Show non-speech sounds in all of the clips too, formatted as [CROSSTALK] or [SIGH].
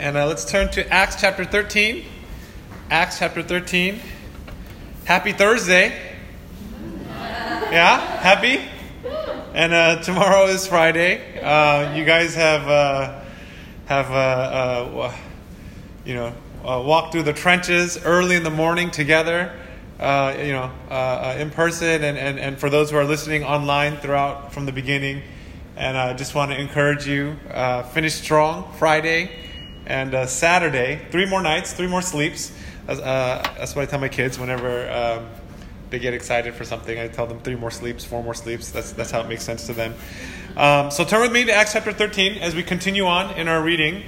And uh, let's turn to Acts chapter 13. Acts chapter 13. Happy Thursday. Yeah? Happy? And uh, tomorrow is Friday. Uh, you guys have, uh, have uh, uh, you know, walked through the trenches early in the morning together. You know, in person, and, and, and for those who are listening online throughout from the beginning. And I just want to encourage you finish strong Friday and uh, Saturday. Three more nights, three more sleeps. Uh, that's what I tell my kids whenever um, they get excited for something. I tell them three more sleeps, four more sleeps. That's, that's how it makes sense to them. Um, so turn with me to Acts chapter 13 as we continue on in our reading.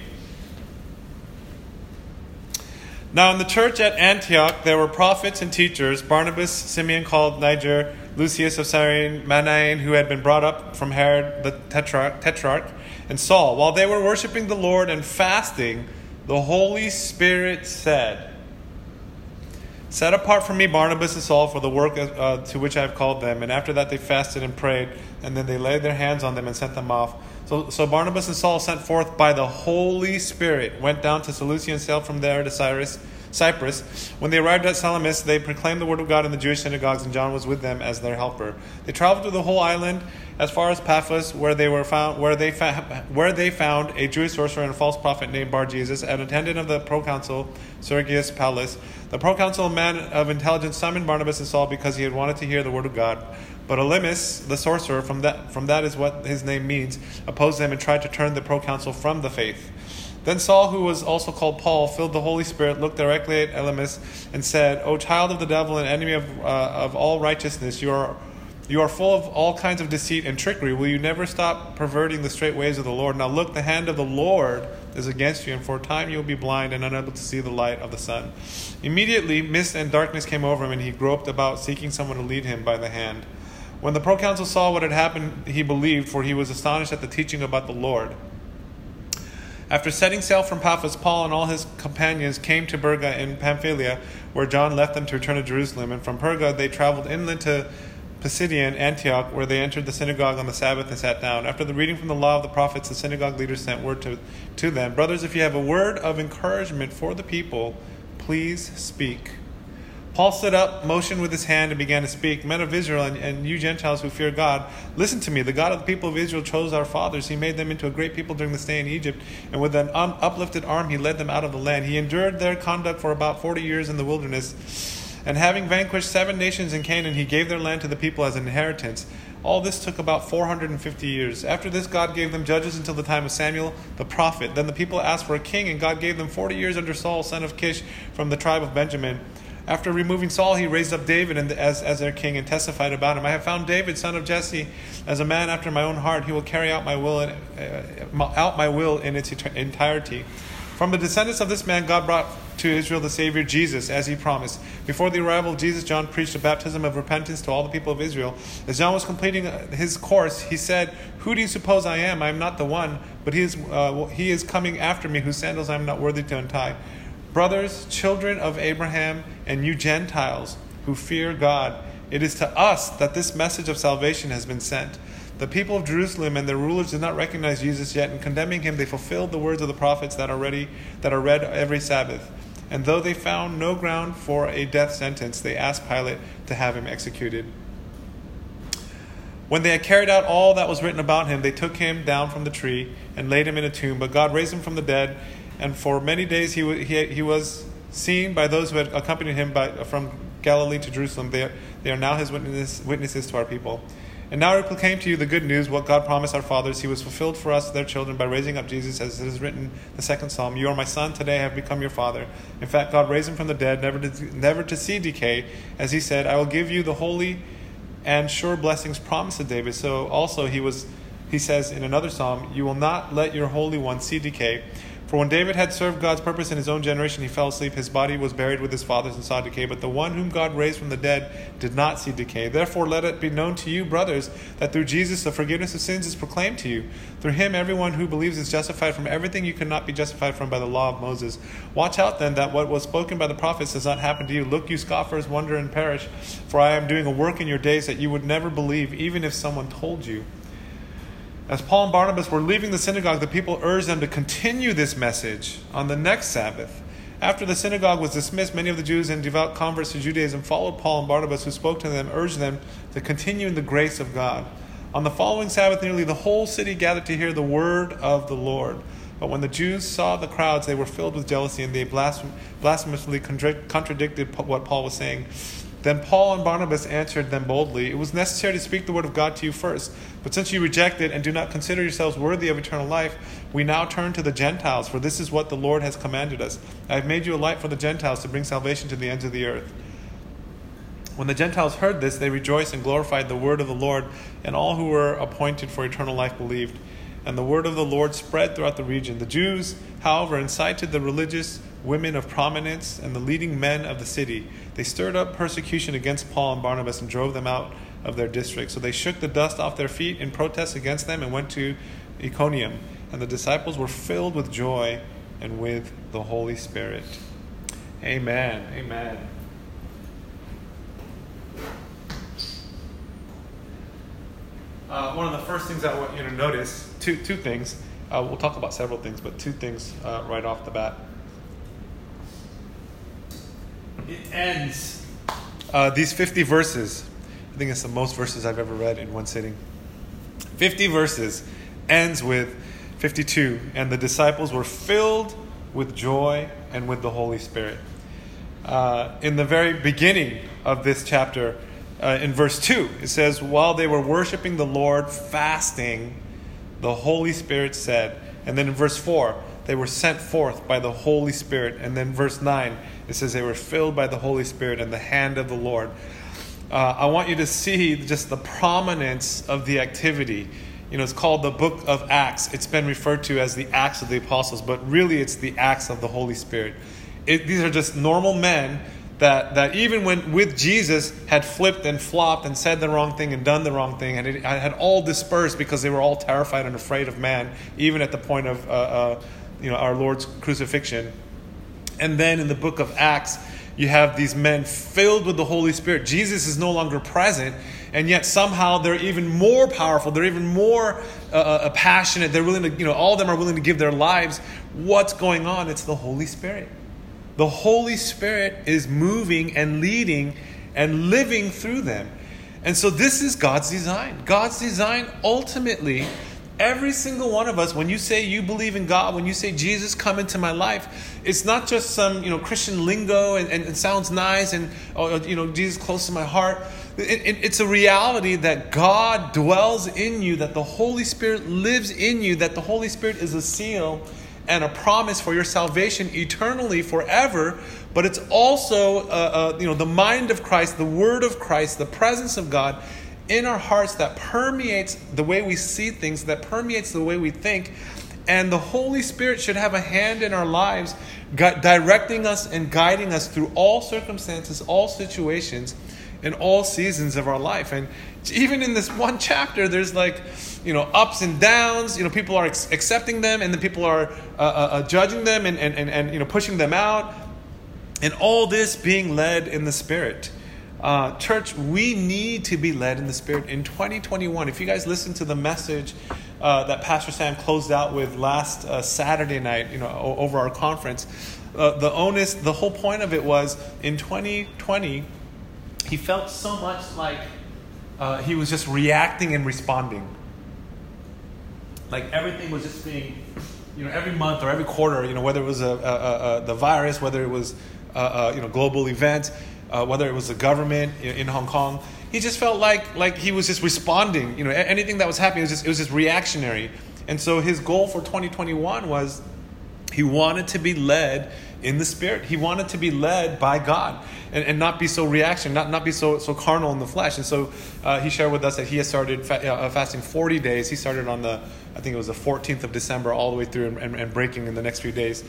Now, in the church at Antioch, there were prophets and teachers Barnabas, Simeon called Niger, Lucius of Cyrene, Manaen, who had been brought up from Herod the tetrarch, tetrarch, and Saul. While they were worshiping the Lord and fasting, the Holy Spirit said, Set apart for me Barnabas and Saul for the work uh, to which I have called them. And after that, they fasted and prayed, and then they laid their hands on them and sent them off. So, so Barnabas and Saul, sent forth by the Holy Spirit, went down to Seleucia and sailed from there to Cyrus, Cyprus. When they arrived at Salamis, they proclaimed the word of God in the Jewish synagogues, and John was with them as their helper. They traveled through the whole island as far as Paphos, where they were found, where they where they found a Jewish sorcerer and a false prophet named Bar Jesus, an attendant of the proconsul Sergius Paulus. The proconsul, a man of intelligence, summoned Barnabas and Saul because he had wanted to hear the word of God. But Elymas, the sorcerer, from that, from that is what his name means, opposed them and tried to turn the proconsul from the faith. Then Saul, who was also called Paul, filled the Holy Spirit, looked directly at Elymas, and said, O child of the devil and enemy of, uh, of all righteousness, you are, you are full of all kinds of deceit and trickery. Will you never stop perverting the straight ways of the Lord? Now look, the hand of the Lord is against you, and for a time you will be blind and unable to see the light of the sun. Immediately, mist and darkness came over him, and he groped about, seeking someone to lead him by the hand. When the proconsul saw what had happened, he believed, for he was astonished at the teaching about the Lord. After setting sail from Paphos, Paul and all his companions came to Perga in Pamphylia, where John left them to return to Jerusalem. And from Perga they traveled inland to Pisidian Antioch, where they entered the synagogue on the Sabbath and sat down. After the reading from the law of the prophets, the synagogue leaders sent word to, to them Brothers, if you have a word of encouragement for the people, please speak. Paul stood up, motioned with his hand, and began to speak. Men of Israel, and, and, you Gentiles who fear God, listen to me. The God of the people of Israel chose our fathers. He made them into a great people during the stay in Egypt, and with an un- uplifted arm, he led them out of the land. He endured their conduct for about 40 years in the wilderness. And having vanquished seven nations in Canaan, he gave their land to the people as an inheritance. All this took about 450 years. After this, God gave them judges until the time of Samuel the prophet. Then the people asked for a king, and God gave them 40 years under Saul, son of Kish, from the tribe of Benjamin. After removing Saul, he raised up David as, as their king and testified about him. I have found David, son of Jesse, as a man after my own heart. He will carry out my will in, uh, out my will in its entirety. From the descendants of this man, God brought to Israel the Savior Jesus, as he promised. Before the arrival of Jesus, John preached a baptism of repentance to all the people of Israel. As John was completing uh, his course, he said, Who do you suppose I am? I am not the one, but he is, uh, he is coming after me, whose sandals I am not worthy to untie. Brothers, children of Abraham, and you Gentiles who fear God, it is to us that this message of salvation has been sent. The people of Jerusalem and their rulers did not recognize Jesus yet. and condemning him, they fulfilled the words of the prophets that are, ready, that are read every Sabbath. And though they found no ground for a death sentence, they asked Pilate to have him executed. When they had carried out all that was written about him, they took him down from the tree and laid him in a tomb. But God raised him from the dead and for many days he, he, he was seen by those who had accompanied him by, from Galilee to Jerusalem. They are, they are now his witness, witnesses to our people. And now we proclaim to you the good news, what God promised our fathers. He was fulfilled for us, their children, by raising up Jesus, as it is written the second psalm You are my son, today I have become your father. In fact, God raised him from the dead, never to, never to see decay. As he said, I will give you the holy and sure blessings promised to David. So also he was he says in another psalm, You will not let your Holy One see decay. For when David had served God's purpose in his own generation, he fell asleep. His body was buried with his fathers and saw decay. But the one whom God raised from the dead did not see decay. Therefore, let it be known to you, brothers, that through Jesus the forgiveness of sins is proclaimed to you. Through him, everyone who believes is justified from everything you could not be justified from by the law of Moses. Watch out then that what was spoken by the prophets does not happen to you. Look, you scoffers, wonder and perish. For I am doing a work in your days that you would never believe, even if someone told you. As Paul and Barnabas were leaving the synagogue, the people urged them to continue this message on the next Sabbath. After the synagogue was dismissed, many of the Jews and devout converts to Judaism followed Paul and Barnabas, who spoke to them, urged them to continue in the grace of God. On the following Sabbath, nearly the whole city gathered to hear the word of the Lord. But when the Jews saw the crowds, they were filled with jealousy, and they blasphemously contradicted what Paul was saying. Then Paul and Barnabas answered them boldly It was necessary to speak the word of God to you first. But since you reject it and do not consider yourselves worthy of eternal life, we now turn to the Gentiles, for this is what the Lord has commanded us. I have made you a light for the Gentiles to bring salvation to the ends of the earth. When the Gentiles heard this, they rejoiced and glorified the word of the Lord, and all who were appointed for eternal life believed. And the word of the Lord spread throughout the region. The Jews, however, incited the religious women of prominence and the leading men of the city. They stirred up persecution against Paul and Barnabas and drove them out of their district. So they shook the dust off their feet in protest against them and went to Iconium. And the disciples were filled with joy and with the Holy Spirit. Amen. Amen. Uh, one of the first things I want you to notice, two, two things. Uh, we'll talk about several things, but two things uh, right off the bat. It ends uh, these 50 verses. I think it's the most verses I've ever read in one sitting. 50 verses ends with 52. And the disciples were filled with joy and with the Holy Spirit. Uh, in the very beginning of this chapter, uh, in verse 2, it says, While they were worshiping the Lord, fasting, the Holy Spirit said, and then in verse 4, they were sent forth by the Holy Spirit. And then verse 9, it says they were filled by the Holy Spirit and the hand of the Lord. Uh, I want you to see just the prominence of the activity. You know, it's called the book of Acts. It's been referred to as the Acts of the Apostles, but really it's the Acts of the Holy Spirit. It, these are just normal men that, that even when with Jesus had flipped and flopped and said the wrong thing and done the wrong thing, and it had all dispersed because they were all terrified and afraid of man, even at the point of uh, uh, you know, our Lord's crucifixion. And then in the book of Acts, you have these men filled with the Holy Spirit. Jesus is no longer present, and yet somehow they're even more powerful. They're even more uh, uh, passionate. They're willing to, you know, all of them are willing to give their lives. What's going on? It's the Holy Spirit. The Holy Spirit is moving and leading and living through them. And so this is God's design. God's design ultimately Every single one of us, when you say you believe in God, when you say Jesus come into my life, it's not just some you know Christian lingo and, and it sounds nice and oh, you know Jesus close to my heart. It, it, it's a reality that God dwells in you, that the Holy Spirit lives in you, that the Holy Spirit is a seal and a promise for your salvation eternally, forever. But it's also uh, uh, you know the mind of Christ, the Word of Christ, the presence of God in our hearts that permeates the way we see things, that permeates the way we think. And the Holy Spirit should have a hand in our lives, directing us and guiding us through all circumstances, all situations, in all seasons of our life. And even in this one chapter, there's like, you know, ups and downs. You know, people are accepting them, and then people are uh, uh, uh, judging them and, and, and, and, you know, pushing them out. And all this being led in the Spirit. Uh, church, we need to be led in the Spirit in 2021. If you guys listen to the message uh, that Pastor Sam closed out with last uh, Saturday night, you know, over our conference, uh, the onus, the whole point of it was in 2020, he felt so much like uh, he was just reacting and responding. Like everything was just being, you know, every month or every quarter, you know, whether it was a, a, a, the virus, whether it was a, you know global event uh, whether it was the government in, in, Hong Kong. He just felt like like he was just responding. You know, anything that was happening was just it was just reactionary. And so his goal for 2021 was he wanted to be led in the spirit. He wanted to be led by God and, and not be so reaction, not, not be so, so carnal in the flesh. And so uh, he shared with us that he has started fa- uh, fasting 40 days. He started on the, I think it was the 14th of December all the way through and, and, and breaking in the next few days.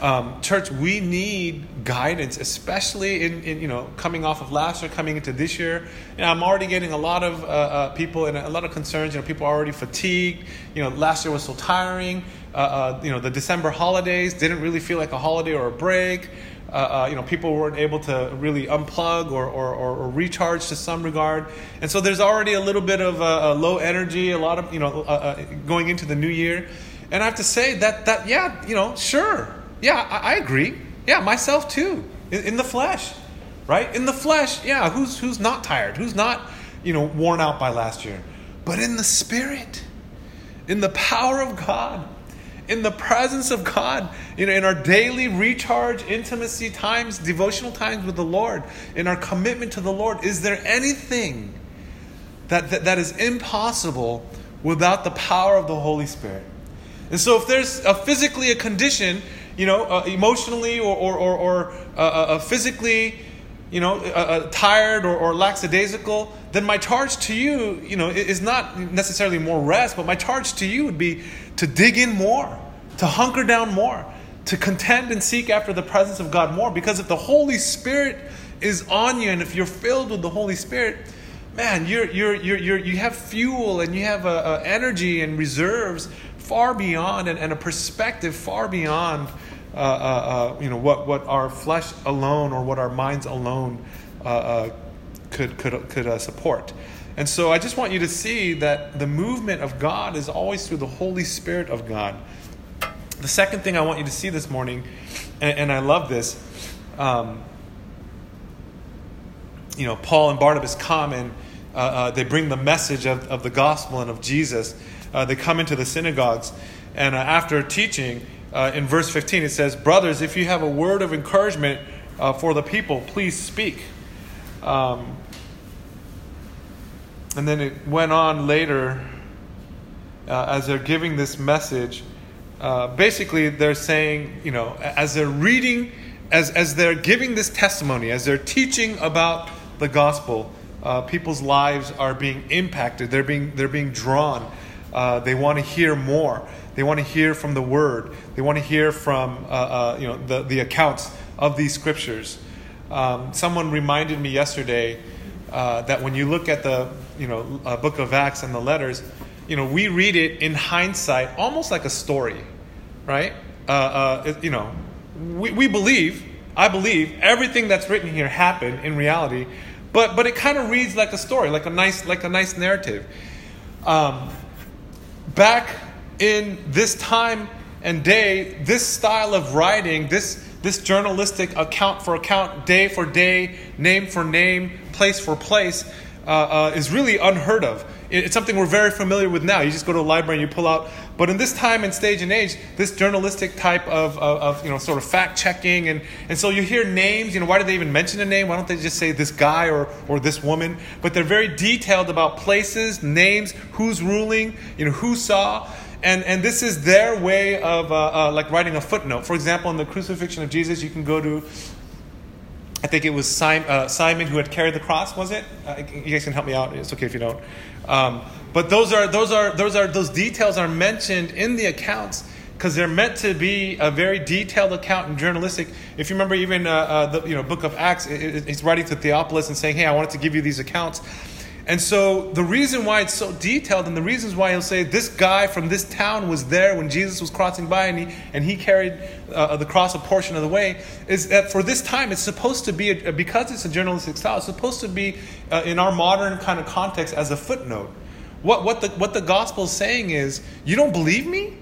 Um, church, we need guidance, especially in, in, you know coming off of last year, coming into this year. You know, I'm already getting a lot of uh, uh, people and a lot of concerns. You know, people are already fatigued. You know, last year was so tiring. Uh, uh you know, the December holidays didn't really feel like a holiday or a break. Uh, uh, you know, people weren't able to really unplug or, or, or, or, recharge to some regard. And so there's already a little bit of low energy, a lot of, you know, going into the new year. And I have to say that, that yeah, you know, sure. Yeah, I, I agree. Yeah, myself too, in, in, the flesh, right? In the flesh, yeah, who's, who's not tired? Who's not, you know, worn out by last year? But in the spirit, in the power of God, in the presence of God, you know, in our daily recharge, intimacy times, devotional times with the Lord, in our commitment to the Lord, is there anything that, that, that is impossible without the power of the Holy Spirit? And so, if there's a physically a condition, you know, uh, emotionally or, or, or, or uh, uh, uh physically, you know, uh, uh, tired or, or lackadaisical, then my charge to you, you know, is not necessarily more rest, but my charge to you would be to dig in more, to hunker down more, to contend and seek after the presence of God more. Because if the Holy Spirit is on you and if you're filled with the Holy Spirit, man, you're, you're, you're, you're, you have fuel and you have a energy and reserves far beyond and, and a perspective far beyond uh, uh, uh, you know, what, what our flesh alone or what our minds alone uh, uh, could, could, could support. And so I just want you to see that the movement of God is always through the Holy Spirit of God. The second thing I want you to see this morning, and, and I love this, um, you know, Paul and Barnabas come and uh, uh, they bring the message of, of the gospel and of Jesus. Uh, they come into the synagogues, and after teaching, uh, in verse 15 it says, Brothers, if you have a word of encouragement uh, for the people, please speak. Um, and then it went on later uh, as they're giving this message. Uh, basically, they're saying, you know, as they're reading, as, as they're giving this testimony, as they're teaching about the gospel, uh, people's lives are being impacted. They're being, they're being drawn. Uh, they want to hear more. They want to hear from the Word. They want to hear from uh, uh, you know the, the accounts of these scriptures. Um, someone reminded me yesterday uh, that when you look at the you know uh, book of Acts and the letters, you know we read it in hindsight almost like a story, right? Uh, uh, it, you know, we, we believe, I believe everything that's written here happened in reality, but but it kind of reads like a story, like a nice like a nice narrative. Um, back in this time and day, this style of writing, this this journalistic account for account, day for day, name for name, place for place, uh, uh, is really unheard of. It's something we're very familiar with now. You just go to a library and you pull out. But in this time and stage and age, this journalistic type of, of, of, you know sort of fact checking and, and so you hear names. You know why do they even mention a name? Why don't they just say this guy or or this woman? But they're very detailed about places, names, who's ruling, you know who saw. And, and this is their way of uh, uh, like writing a footnote. For example, in the crucifixion of Jesus, you can go to I think it was Simon, uh, Simon, who had carried the cross. Was it? Uh, you guys can help me out. It's okay if you don't. Um, but those are those are those are those details are mentioned in the accounts because they're meant to be a very detailed account and journalistic. If you remember, even uh, uh, the you know book of Acts, it, it, he's writing to Theophilus and saying, "Hey, I wanted to give you these accounts." And so the reason why it's so detailed and the reasons why he'll say this guy from this town was there when Jesus was crossing by and he, and he carried uh, the cross a portion of the way is that for this time it's supposed to be, a, because it's a journalistic style, it's supposed to be uh, in our modern kind of context as a footnote. What, what, the, what the gospel is saying is, you don't believe me?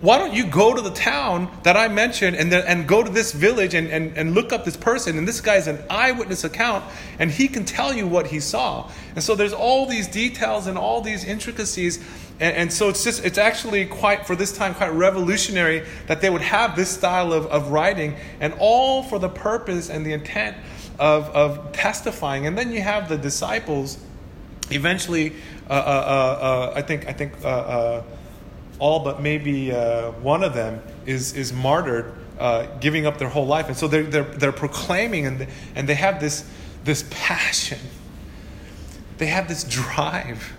Why don't you go to the town that I mentioned and, the, and go to this village and, and, and look up this person? And this guy's an eyewitness account, and he can tell you what he saw. And so there's all these details and all these intricacies. And, and so it's just, it's actually quite, for this time, quite revolutionary that they would have this style of, of writing, and all for the purpose and the intent of, of testifying. And then you have the disciples eventually, uh, uh, uh, uh I think, I think, uh, uh, all but maybe uh, one of them is, is martyred, uh, giving up their whole life. And so they're, they're, they're proclaiming and, and they have this, this passion. They have this drive.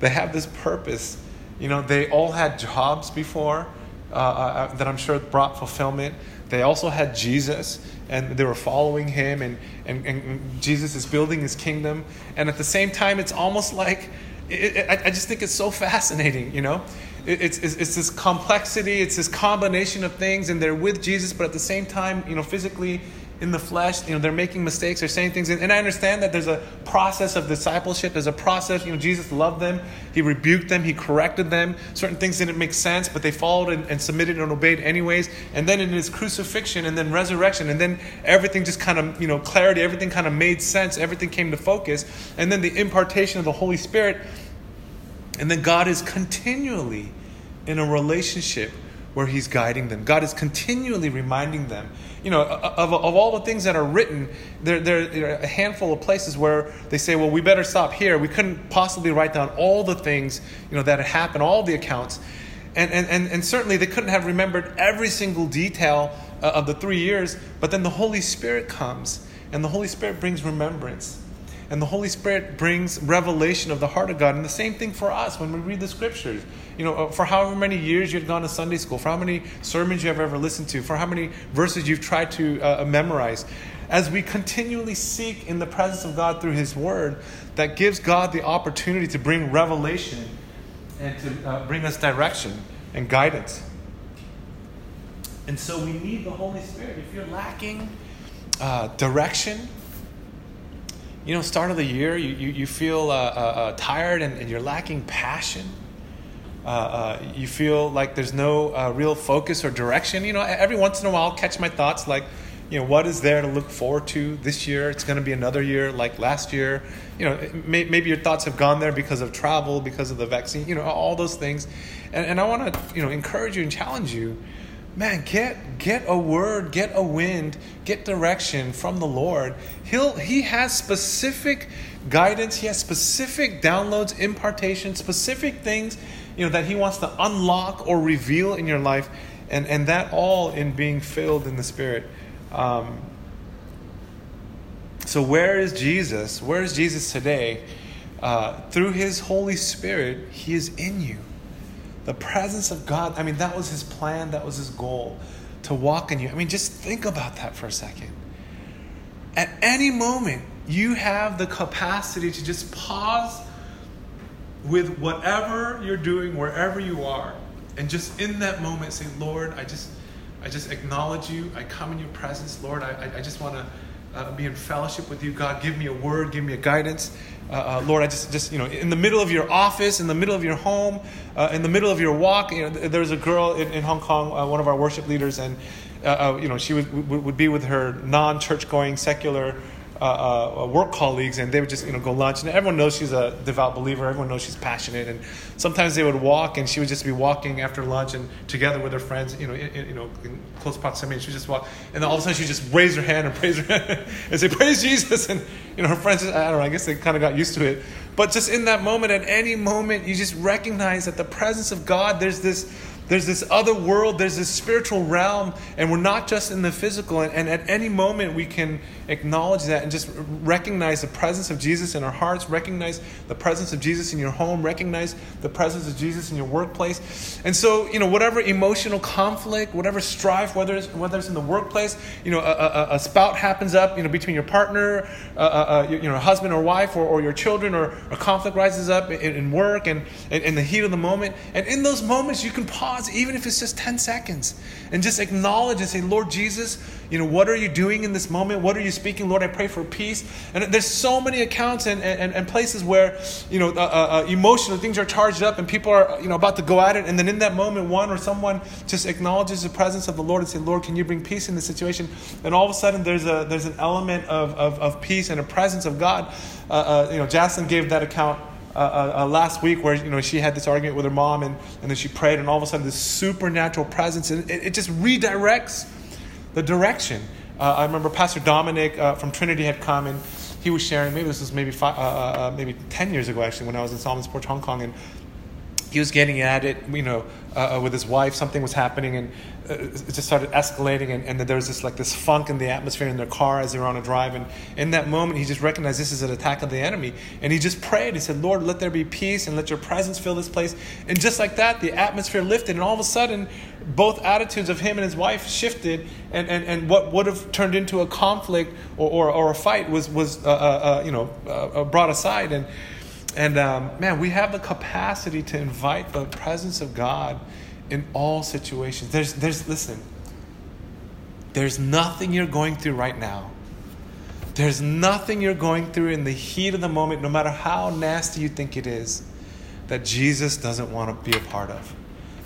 They have this purpose. You know, they all had jobs before. uh, uh, that I'm sure brought fulfillment. They also had Jesus, and they were following him, and, and, and Jesus is building his kingdom. And at the same time, it's almost like, it, it, I just think it's so fascinating, you know? It, it's, it's, it's this complexity, it's this combination of things, and they're with Jesus, but at the same time, you know, physically in the flesh, you know, they're making mistakes, they're saying things. And I understand that there's a process of discipleship. There's a process, you know, Jesus loved them. He rebuked them. He corrected them. Certain things didn't make sense, but they followed and, and submitted and obeyed anyways. And then in his crucifixion and then resurrection, and then everything just kind of, you know, clarity, everything kind of made sense. Everything came to focus. And then the impartation of the Holy Spirit. And then God is continually in a relationship where he's guiding them. God is continually reminding them. You know, of, of all the things that are written, there, there, are a handful of places where they say, well, we better stop here. We couldn't possibly write down all the things, you know, that had happened, all the accounts. And, and, and, and certainly they couldn't have remembered every single detail uh, of the three years, but then the Holy Spirit comes, and the Holy Spirit brings remembrance and the Holy Spirit brings revelation of the heart of God. And the same thing for us when we read the scriptures. You know, uh, for however many years you've gone to Sunday school, for how many sermons you have ever listened to, for how many verses you've tried to uh, uh, memorize, as we continually seek in the presence of God through His Word, that gives God the opportunity to bring revelation and to uh, bring us direction and guidance. And so we need the Holy Spirit. If you're lacking uh, direction, you know, start of the year, you, you, you feel uh, uh, uh, tired and, and, you're lacking passion. Uh, uh, you feel like there's no uh, real focus or direction. You know, every once in a while, I'll catch my thoughts like, you know, what is there to look forward to this year? It's going to be another year like last year. You know, may, maybe your thoughts have gone there because of travel, because of the vaccine, you know, all those things. And, and I want to, you know, encourage you and challenge you man get get a word get a wind get direction from the lord. He'll he has specific guidance. He has specific downloads impartation specific things you know that he wants to unlock or reveal in your life and and that all in being filled in the spirit. Um, so where is jesus? Where is jesus today? Uh, through his holy spirit he is in you the presence of God, I mean, that was his plan, that was his goal to walk in you. I mean, just think about that for a second. At any moment, you have the capacity to just pause with whatever you're doing, wherever you are, and just in that moment say, Lord, I just, I just acknowledge you. I come in your presence, Lord. I, I, just want to uh, be in fellowship with you. God, give me a word, give me a guidance. Uh, uh, Lord, I just, just, you know, in the middle of your office, in the middle of your home, uh, in the middle of your walk, you know, there was a girl in, in Hong Kong, uh, one of our worship leaders, and, uh, you know, she would, would be with her non church going secular uh, uh, work colleagues, and they would just you know go lunch. And everyone knows she's a devout believer. Everyone knows she's passionate, and sometimes they would walk, and she would just be walking after lunch and together with her friends, you know, in, you know, in close proximity. She would just walk, and then all of a sudden she just raise her hand and [LAUGHS] praise her hand and say, "Praise Jesus!" And you know, her friends, I don't know, I guess they kind of got used to it. But just in that moment, at any moment, you just recognize that the presence of God. There's this there's this other world, there's this spiritual realm, and we're not just in the physical. And, and, at any moment, we can acknowledge that and just recognize the presence of Jesus in our hearts, recognize the presence of Jesus in your home, recognize the presence of Jesus in your workplace. And so, you know, whatever emotional conflict, whatever strife, whether it's, whether it's in the workplace, you know, a, a, a spout happens up, you know, between your partner, uh, uh, you know, husband or wife, or, or your children, or a conflict rises up in, in work and in the heat of the moment. And in those moments, you can pause pause, even if it's just 10 seconds, and just acknowledge and say, Lord Jesus, you know, what are you doing in this moment? What are you speaking? Lord, I pray for peace. And there's so many accounts and, and, and places where, you know, uh, uh, uh, emotional things are charged up and people are, you know, about to go at it. And then in that moment, one or someone just acknowledges the presence of the Lord and say, Lord, can you bring peace in this situation? And all of a sudden, there's, a, there's an element of, of, of peace and a presence of God. Uh, uh you know, Jaslyn gave that account uh, uh, uh, last week where you know she had this argument with her mom and, and then she prayed and all of a sudden this supernatural presence and it, it just redirects the direction. Uh, I remember Pastor Dominic from Trinity had come and he was sharing. Maybe this was maybe five, maybe ten years ago actually when I was in Solomon's Porch, Hong Kong, and he was getting at it, you know, uh, with his wife. Something was happening, and uh, it just started escalating. And, and there was this like this funk in the atmosphere in their car as they were on a drive. And in that moment, he just recognized this is an attack of the enemy, and he just prayed. He said, "Lord, let there be peace, and let Your presence fill this place." And just like that, the atmosphere lifted, and all of a sudden, both attitudes of him and his wife shifted, and, and, and what would have turned into a conflict or, or, or a fight was was uh, uh, uh you know uh, brought aside and. And um, man, we have the capacity to invite the presence of God in all situations. There's, there's, listen, there's nothing you're going through right now. There's nothing you're going through in the heat of the moment, no matter how nasty you think it is, that Jesus doesn't want to be a part of.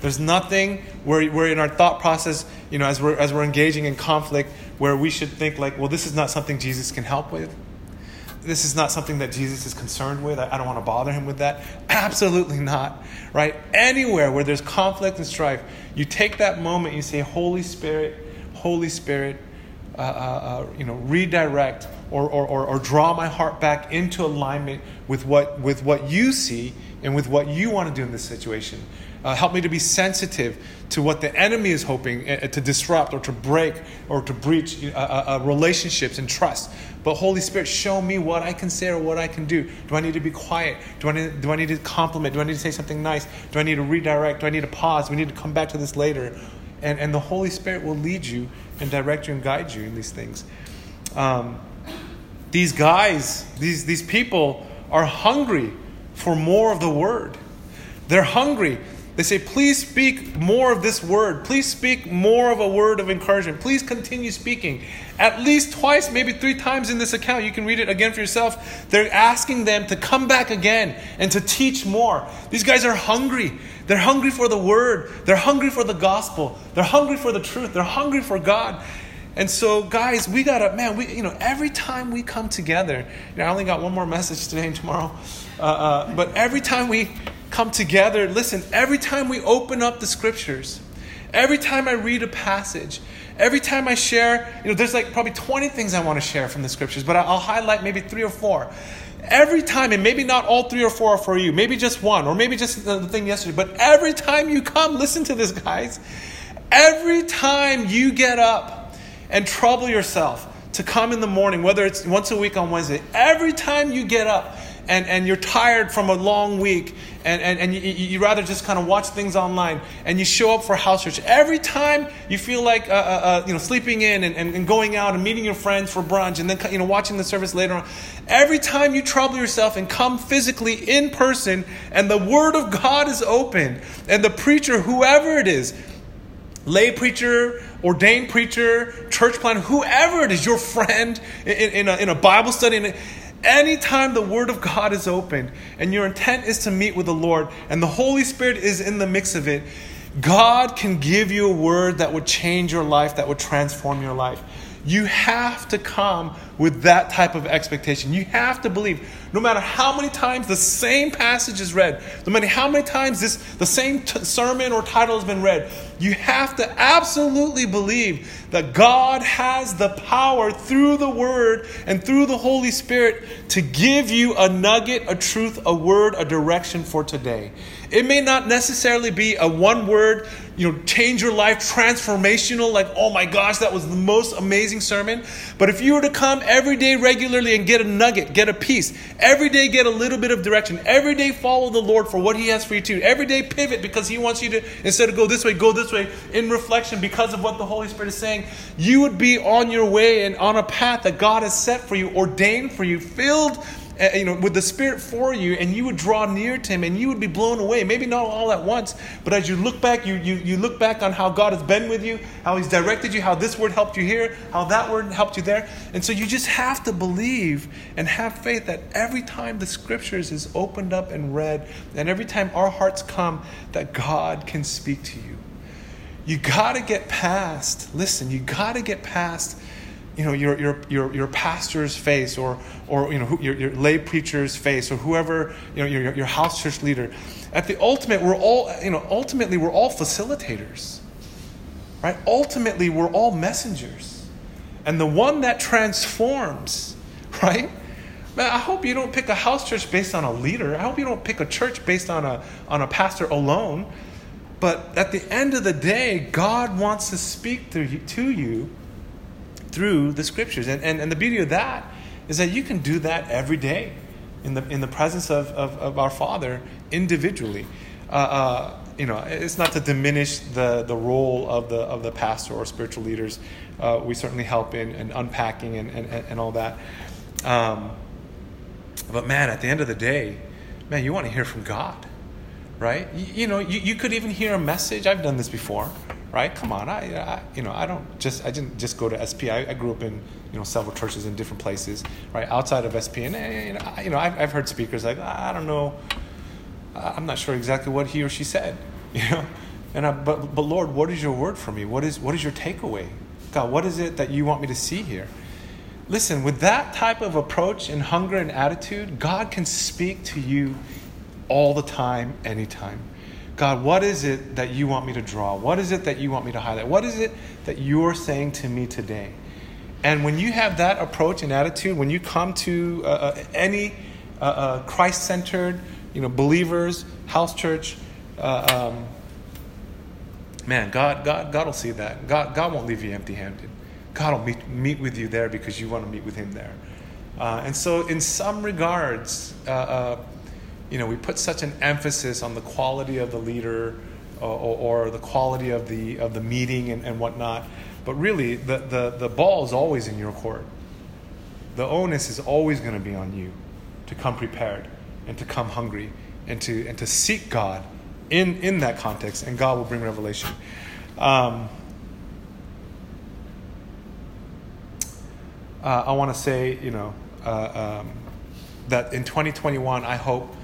There's nothing where we're in our thought process, you know, as we're, as we're engaging in conflict, where we should think like, well, this is not something Jesus can help with this is not something that Jesus is concerned with. I, I don't want to bother him with that. [LAUGHS] Absolutely not. Right? Anywhere where there's conflict and strife, you take that moment, and you say, Holy Spirit, Holy Spirit, uh, uh, uh, you know, redirect or, or, or, or, draw my heart back into alignment with what, with what you see and with what you want to do in this situation. Uh, help me to be sensitive to what the enemy is hoping uh, to disrupt or to break or to breach uh, uh, uh, relationships and trust. But Holy Spirit, show me what I can say or what I can do. Do I need to be quiet? Do I need, do I need to compliment? Do I need to say something nice? Do I need to redirect? Do I need to pause? We need to come back to this later? And, and the Holy Spirit will lead you and direct you and guide you in these things. Um, these guys, these, these people are hungry for more of the word. They're hungry. They say, please speak more of this word. Please speak more of a word of encouragement. Please continue speaking. At least twice, maybe three times in this account. You can read it again for yourself. They're asking them to come back again and to teach more. These guys are hungry. They're hungry for the word. They're hungry for the gospel. They're hungry for the truth. They're hungry for God. And so, guys, we gotta, man, we, you know, every time we come together, you know, I only got one more message today and tomorrow, uh, uh, but every time we come together, listen, every time we open up the scriptures, every time I read a passage, every time I share, you know, there's like probably 20 things I want to share from the scriptures, but I'll highlight maybe three or four. Every time, and maybe not all three or four are for you, maybe just one, or maybe just the thing yesterday, but every time you come, listen to this, guys. Every time you get up and trouble yourself to come in the morning, whether it's once a week on Wednesday, every time you get up, and, and you're tired from a long week and, and, and you, you rather just kind of watch things online and you show up for house church every time you feel like uh, uh, uh, you know sleeping in and, and, and, going out and meeting your friends for brunch and then you know watching the service later on every time you trouble yourself and come physically in person and the word of god is open and the preacher whoever it is lay preacher ordained preacher church planter whoever it is your friend in, in, a, in a bible study Anytime the Word of God is opened and your intent is to meet with the Lord and the Holy Spirit is in the mix of it, God can give you a word that would change your life, that would transform your life. You have to come with that type of expectation. You have to believe, no matter how many times the same passage is read, no matter how many times this, the same t- sermon or title has been read, you have to absolutely believe that God has the power through the Word and through the Holy Spirit to give you a nugget, a truth, a word, a direction for today. It may not necessarily be a one word, you know, change your life, transformational, like, oh my gosh, that was the most amazing sermon. But if you were to come every day regularly and get a nugget, get a piece, every day get a little bit of direction, every day follow the Lord for what He has for you to, every day pivot because He wants you to, instead of go this way, go this way in reflection because of what the Holy Spirit is saying, you would be on your way and on a path that God has set for you, ordained for you, filled uh, you know, with the Spirit for you, and you would draw near to Him, and you would be blown away. Maybe not all at once, but as you look back, you, you, you look back on how God has been with you, how He's directed you, how this word helped you here, how that word helped you there. And so you just have to believe and have faith that every time the Scriptures is opened up and read, and every time our hearts come, that God can speak to you. You got to get past, listen, you got to get past you know, your, your, your, your pastor's face or, or you know, your, your lay preacher's face or whoever, you know, your, your house church leader. At the ultimate, we're all, you know, ultimately, we're all facilitators, right? Ultimately, we're all messengers. And the one that transforms, [LAUGHS] right? Man, I hope you don't pick a house church based on a leader. I hope you don't pick a church based on a, on a pastor alone. But at the end of the day, God wants to speak through you, to you through the scriptures. And, and, and the beauty of that is that you can do that every day in the, in the presence of, of, of our Father individually. Uh, uh, you know, it's not to diminish the, the role of the, of the pastor or spiritual leaders. Uh, we certainly help in, in unpacking and, and, and all that. Um, but man, at the end of the day, man, you want to hear from God, right? You, you know, you, you could even hear a message. I've done this before, right? Come on, I, I you know, I don't just, I didn't just go to SP. I, I grew up in, you know, several churches in different places, right? Outside of SP, and eh, you know, you know I've, I've heard speakers like, I don't know, I'm not sure exactly what he or she said, [LAUGHS] you know, and I, but but Lord, what is your word for me? What is what is your takeaway? God, what is it that you want me to see here? Listen, with that type of approach and hunger and attitude, God can speak to you all the time, anytime. God, what is it that you want me to draw? What is it that you want me to highlight? What is it that you're saying to me today? And when you have that approach and attitude, when you come to uh, uh any uh, uh, Christ centered, you know, believers, house church, uh, um, man, God, God, God will see that. God, God won't leave you empty handed. God will meet, meet with you there because you want to meet with Him there. Uh, and so, in some regards, you know, we put such an emphasis on the quality of the leader or, or, or the quality of the, of the meeting and, and whatnot. But really, the, the, the ball is always in your court. The onus is always going to be on you to come prepared and to come hungry and to, and to seek God in, in that context, and God will bring revelation. Um, uh, I want to say, you know, uh, um, that in 2021, I hope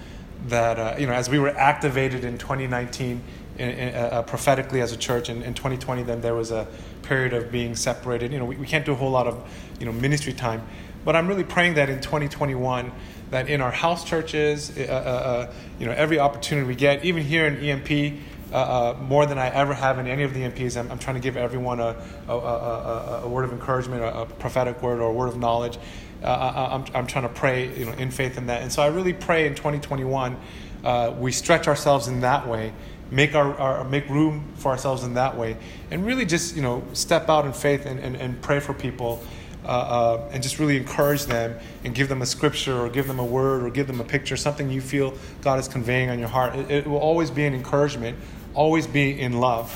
that uh, you know as we were activated in 2019 in, in, uh, prophetically as a church and in 2020 then there was a period of being separated you know we, we can't do a whole lot of you know ministry time but i'm really praying that in 2021 that in our house churches uh, uh, uh you know every opportunity we get even here in emp uh, more than I ever have in any of the EMPs. I'm, I'm trying to give everyone a, a, a, a, word of encouragement, a, prophetic word, or a word of knowledge uh, I'm, I'm trying to pray you know, in faith in that. And so I really pray in 2021 uh, we stretch ourselves in that way, make, our, our, make room for ourselves in that way, and really just you know, step out in faith and, and, and pray for people. Uh, uh, and just really encourage them and give them a scripture or give them a word or give them a picture, something you feel God is conveying on your heart. It, it will always be an encouragement, always be in love.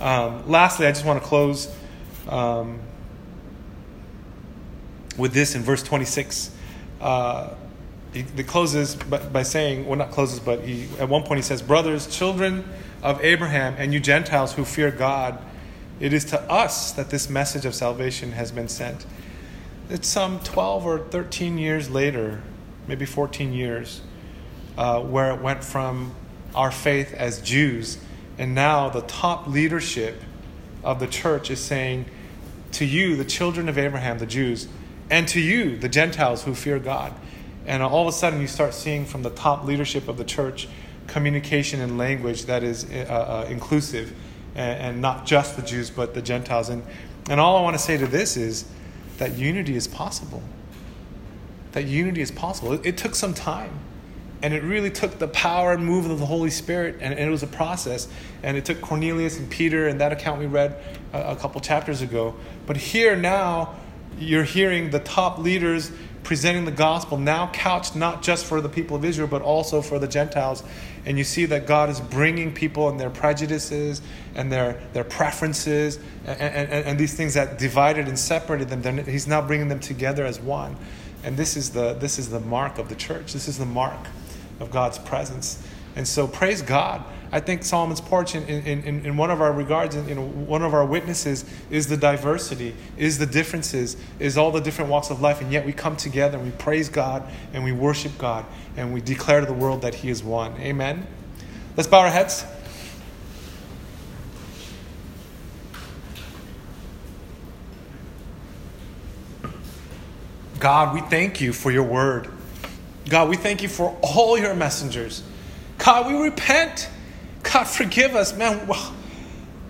Um, lastly, I just want to close um, with this in verse 26. Uh, he, he closes by, by, saying, well, not closes, but he, at one point he says, Brothers, children of Abraham, and you Gentiles who fear God, it is to us that this message of salvation has been sent. It's some 12 or 13 years later, maybe 14 years, uh, where it went from our faith as Jews, and now the top leadership of the church is saying, To you, the children of Abraham, the Jews, and to you, the Gentiles who fear God. And all of a sudden, you start seeing from the top leadership of the church communication and language that is uh, uh, inclusive and, and, not just the Jews, but the Gentiles. And, and all I want to say to this is that unity is possible. That unity is possible. It, it took some time. And it really took the power and move of the Holy Spirit, and, it was a process. And it took Cornelius and Peter, and that account we read a, a couple chapters ago. But here now, you're hearing the top leaders presenting the gospel now couched not just for the people of Israel, but also for the Gentiles. And you see that God is bringing people and their prejudices and their, their preferences and, and, and these things that divided and separated them. He's now bringing them together as one. And this is, the, this is the mark of the church. This is the mark of God's presence. And so praise God I think Solomon's porch, in, in, in, in one of our regards, in, in one of our witnesses, is the diversity, is the differences, is all the different walks of life. And yet we come together and we praise God and we worship God and we declare to the world that He is one. Amen. Let's bow our heads. God, we thank you for your word. God, we thank you for all your messengers. God, we repent God, forgive us, man.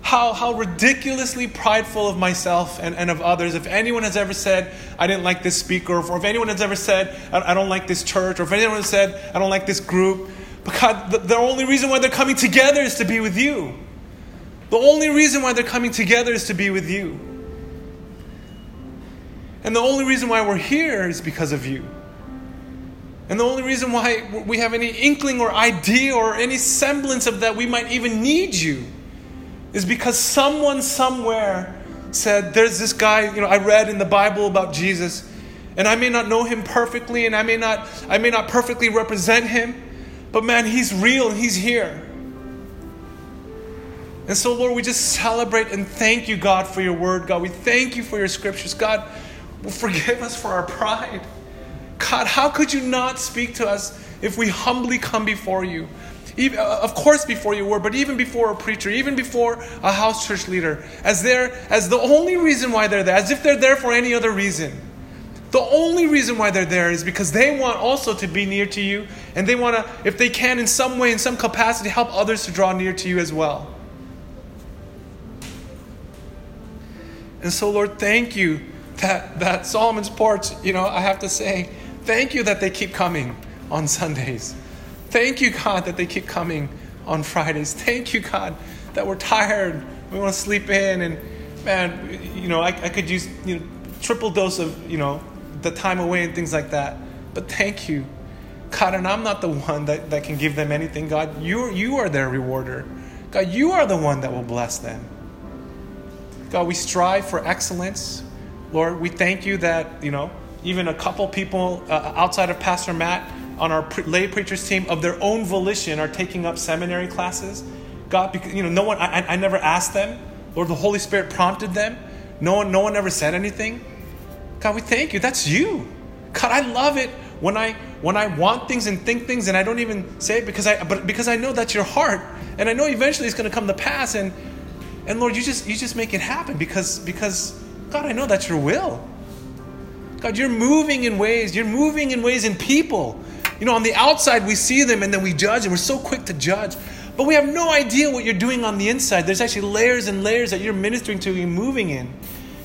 How, how ridiculously prideful of myself and, and of others. If anyone has ever said, I didn't like this speaker, or if anyone has ever said, I, don't like this church, or if anyone has said, I don't like this group, But God, the, the only reason why they're coming together is to be with you. The only reason why they're coming together is to be with you. And the only reason why we're here is because of you. And the only reason why we have any inkling or idea or any semblance of that we might even need you is because someone somewhere said, There's this guy, you know, I read in the Bible about Jesus, and I may not know him perfectly, and I may not, I may not perfectly represent him, but man, he's real and he's here. And so, Lord, we just celebrate and thank you, God, for your word, God. We thank you for your scriptures. God, forgive us for our pride. God, how could you not speak to us if we humbly come before you? Even, uh, of course, before you were, but even before a preacher, even before a house church leader, as there, as the only reason why they're there, as if they're there for any other reason. The only reason why they're there is because they want also to be near to you, and they want to, if they can, in some way, in some capacity, help others to draw near to you as well. And so, Lord, thank you that, that Solomon's Porch, you know, I have to say, thank you that they keep coming on Sundays. Thank you, God, that they keep coming on Fridays. Thank you, God, that we're tired. We want to sleep in. And man, you know, I, I could use, you know, triple dose of, you know, the time away and things like that. But thank you, God. And I'm not the one that, that can give them anything, God. You, you are their rewarder. God, you are the one that will bless them. God, we strive for excellence. Lord, we thank you that, you know, even a couple people uh, outside of Pastor Matt on our pre- lay preachers team of their own volition are taking up seminary classes. God, because, you know, no one, I, I never asked them. Lord, the Holy Spirit prompted them. No one, no one ever said anything. God, we thank you. That's you. God, I love it when I when I want things and think things and I don't even say it because I but because I know that's your heart and I know eventually it's going to come to pass and and Lord, you just you just make it happen because because God, I know that's your will. God, you're moving in ways. You're moving in ways in people. You know, on the outside we see them and then we judge and we're so quick to judge. But we have no idea what you're doing on the inside. There's actually layers and layers that you're ministering to and moving in.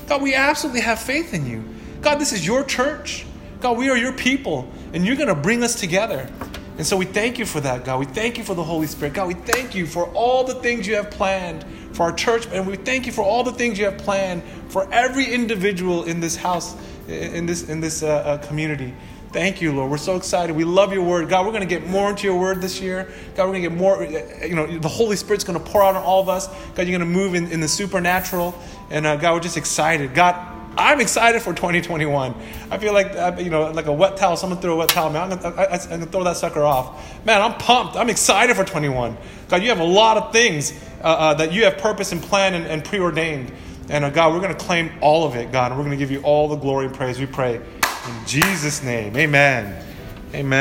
God, we absolutely have faith in you. God, this is your church. God, we are your people, and you're going to bring us together. And so we thank you for that, God. We thank you for the Holy Spirit. God, we thank you for all the things you have planned for our church, and we thank you for all the things you have planned for every individual in this house, in this, in this uh, uh, community. Thank you, Lord. We're so excited. We love your word. God, we're going to get more into your word this year. God, we're going to get more, you know, the Holy Spirit's going to pour out on all of us. God, you're going to move in, in the supernatural. And uh, God, we're just excited. God, I'm excited for 2021. I feel like, uh, you know, like a wet towel. Someone threw a wet towel. Man, I'm going to throw that sucker off. Man, I'm pumped. I'm excited for 21. God, you have a lot of things uh, uh, that you have purpose and plan and, and preordained. And uh, God, we're going to claim all of it, God, and we're going to give you all the glory and praise. We pray in Jesus' name. Amen. Amen.